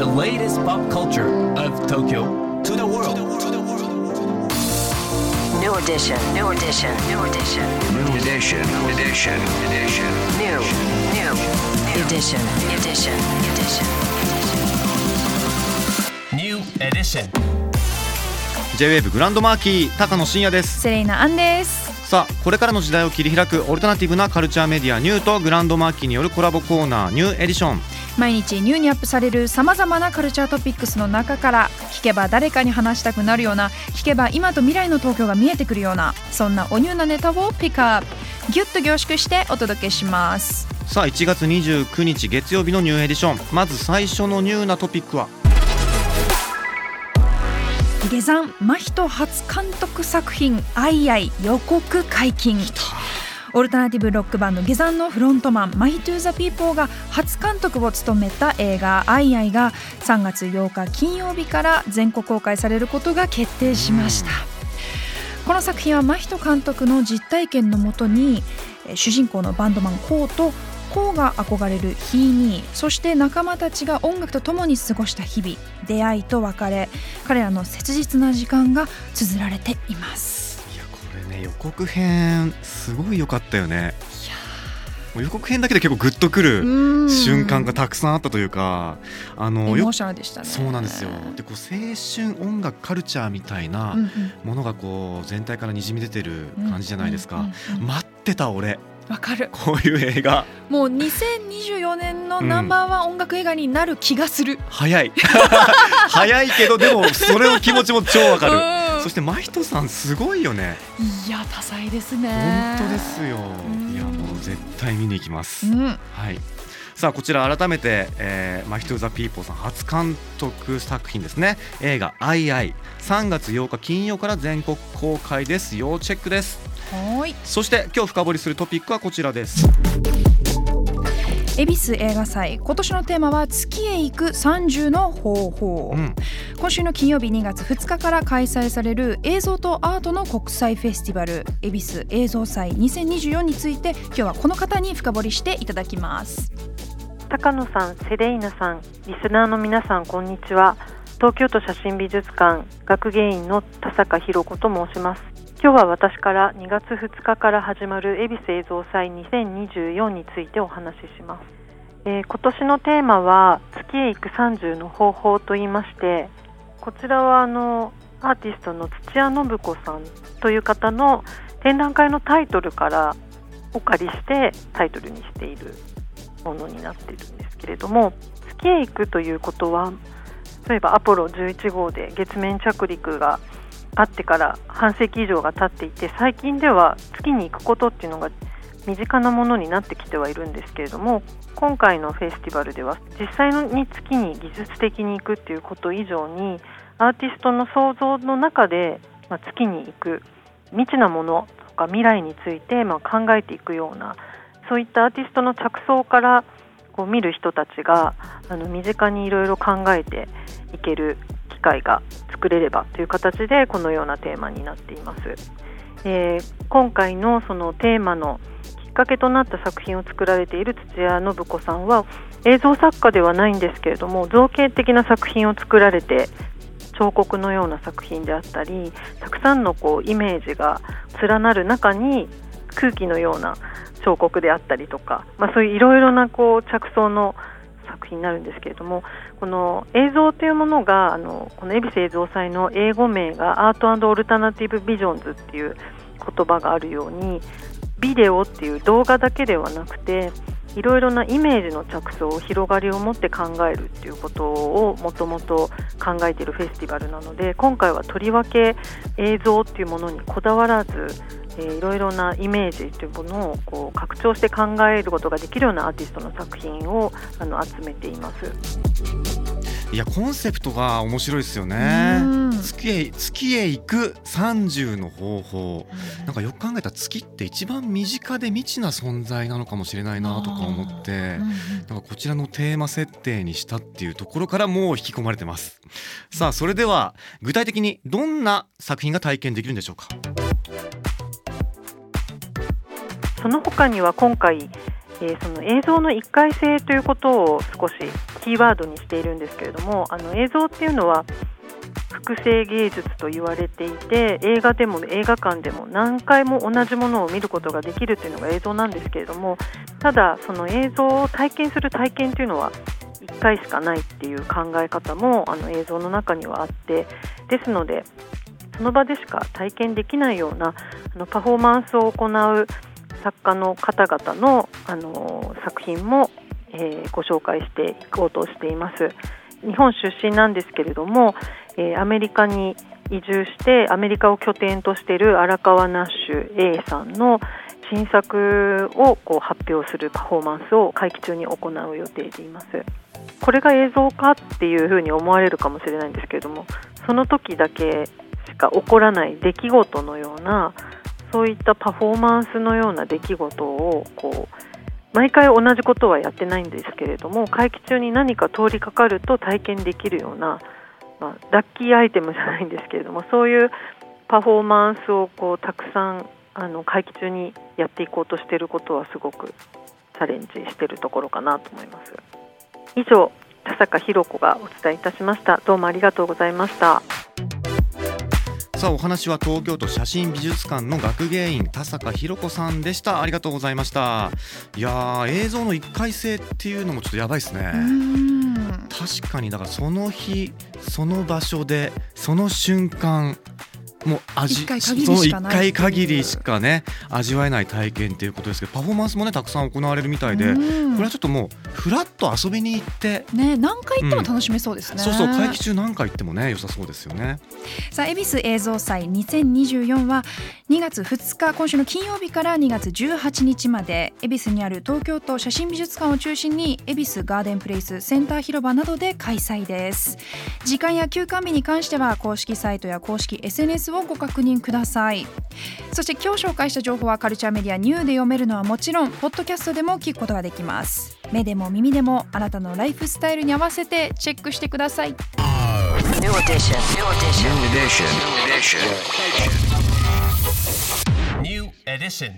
the latest pop culture of Tokyo to the world. New edition, new edition, new edition, New edition, edition, edition. new, new, edition, edition, edition. New edition. J-WAVE グランドマーキー高野真也ですセレイナアンですさあこれからの時代を切り開くオルタナティブなカルチャーメディアニューとグランドマーキーによるコラボコーナーニューエディション。毎日ニューにアップされるさまざまなカルチャートピックスの中から聞けば誰かに話したくなるような聞けば今と未来の東京が見えてくるようなそんなおニューなネタをピックアップギュッと凝縮してお届けします。さあ1月29日月曜日のニューエディション。まず最初のニューなトピックは下山真人初監督作品「アイアイ」予告解禁。オルタナティブロックバンド GEZANのフロントマンマヒトゥ・ザ・ピーポーが初監督を務めた映画「アイアイ」が3月8日金曜日から全国公開されることが決定しました。この作品はマヒト監督の実体験のもとにえー主人公のバンドマンコウとコウが憧れるヒーニーそして仲間たちが音楽と共に過ごした日々出会いと別れ彼らの切実な時間が綴られています。いやこれね予告編すごい良かったよね。予告編だけで結構グッとくる瞬間がたくさんあったというかあエのよモーショでしたね。そうなんですよ。でこう青春音楽カルチャーみたいなものがこう全体からにじみ出てる感じじゃないですか、待ってた俺わかる。こういう映画。もう2024年のナンバーワン音楽映画になる気がする、早い。早いけどでもそれの気持ちも超わかる。うん。そして真人さんすごいよね。いや多彩ですね。本当ですよ。ん。いやもう絶対見に行きます、うん。はい。さあこちら改めて、えー、マヒトゥザピーポーさん初監督作品ですね。映画「アイアイ」3月8日金曜から全国公開です。要チェックですはーい。そして今日深掘りするトピックはこちらです。恵比寿映画祭。今年のテーマは月へ行く30の方法、うん。今週の金曜日2月2日から開催される映像とアートの国際フェスティバル。恵比寿映像祭2024について今日はこの方に深掘りしていただきます。高野さん、セレイナさん、リスナーの皆さん、こんにちは。東京都写真美術館学芸員の田坂弘子と申します。今日は私から2月2日から始まる恵比寿映像祭2024についてお話しします。えー今年のテーマは月へ行く30の方法と言いまして、こちらはあのアーティストの土屋信子さんという方の展覧会のタイトルからお借りしてタイトルにしているものになっているんですけれども月へ行くということは例えばアポロ11号で月面着陸があってから半世紀以上が経っていて最近では月に行くことっていうのが身近なものになってきてはいるんですけれども今回のフェスティバルでは実際に月に技術的に行くっていうこと以上にアーティストの想像の中で、まあ、月に行く未知なものとか未来について、まあ、考えていくようなそういったアーティストの着想からこう見る人たちがあの身近にいろいろ考えていける機会が作れればという形でこのようなテーマになっています。えー今回のそのテーマのきっかけとなった作品を作られている土屋信子さんは映像作家ではないんですけれども造形的な作品を作られて彫刻のような作品であったりたくさんのこうイメージが連なる中に空気のような彫刻であったりとか、まあ、そういういろいろなこう着想のになるんですけれどもこの映像というものがあのこの恵比寿映像祭の英語名がアートオルタナティブ・ビジョンズっていう言葉があるようにビデオっていう動画だけではなくていろいろなイメージの着想を広がりを持って考えるっていうことをもともと考えているフェスティバルなので今回はとりわけ映像っていうものにこだわらず、いろいろなイメージというものをこう拡張して考えることができるようなアーティストの作品をあの集めています。いやコンセプトが面白いですよね。うん。月へ月へ行く30の方法。なんかよく考えたら月って一番身近で未知な存在なのかもしれないなとか思ってうんうん。なんかこちらのテーマ設定にしたっていうところからもう引き込まれてます。さあそれでは具体的にどんな作品が体験できるんでしょうか？その他には今回えーその映像の一回性ということを少しキーワードにしているんですけれどもあの映像っていうのは複製芸術と言われていて映画でも映画館でも何回も同じものを見ることができるというのが映像なんですけれどもただその映像を体験する体験というのは1回しかないっていう考え方もあの映像の中にはあってですのでその場でしか体験できないようなあのパフォーマンスを行う作家の方々のあの作品も、えーご紹介していこうとしています。日本出身なんですけれども、えーアメリカに移住してアメリカを拠点としている荒川ナッシュ A さんの新作をこう発表するパフォーマンスを会期中に行う予定でいます。これが映像かっていうふうに思われるかもしれないんですけれどもその時だけしか起こらない出来事のようなそういったパフォーマンスのような出来事をこう毎回同じことはやってないんですけれども会期中に何か通りかかると体験できるような、まあ、ラッキーアイテムじゃないんですけれども そういうパフォーマンスをこうたくさんあの会期中にやっていこうとしていることはすごくチャレンジしているところかなと思います。以上田坂ひ子がお伝えいたしましたどうもありがとうございましたさあお話は東京都写真美術館の学芸員田坂ひろ子さんでした。ありがとうございました。いやー映像の一回性っていうのもちょっとやばいですね。確かにだからその日その場所でその瞬間もう味その一しかない。っていう回限りしかね味わえない体験っていうことですけどパフォーマンスもねたくさん行われるみたいで、うん。これはちょっともうフラッと遊びに行って、ね何回行っても楽しめそうですね、そうそう会期中何回行ってもね良さそうですよね。さあ恵比寿映像祭2024は2月2日今週の金曜日から2月18日まで恵比寿にある東京都写真美術館を中心に恵比寿ガーデンプレイスセンター広場などで開催です。時間や休館日に関しては公式サイトや公式 SNS をご確認くださいそして今日紹介した情報はカルチャーメディアニューで読めるのはもちろんポッドキャストでも聞くことができます目でも耳でもあなたのライフスタイルに合わせてチェックしてください New edition. New edition. New edition. Edition. New edition.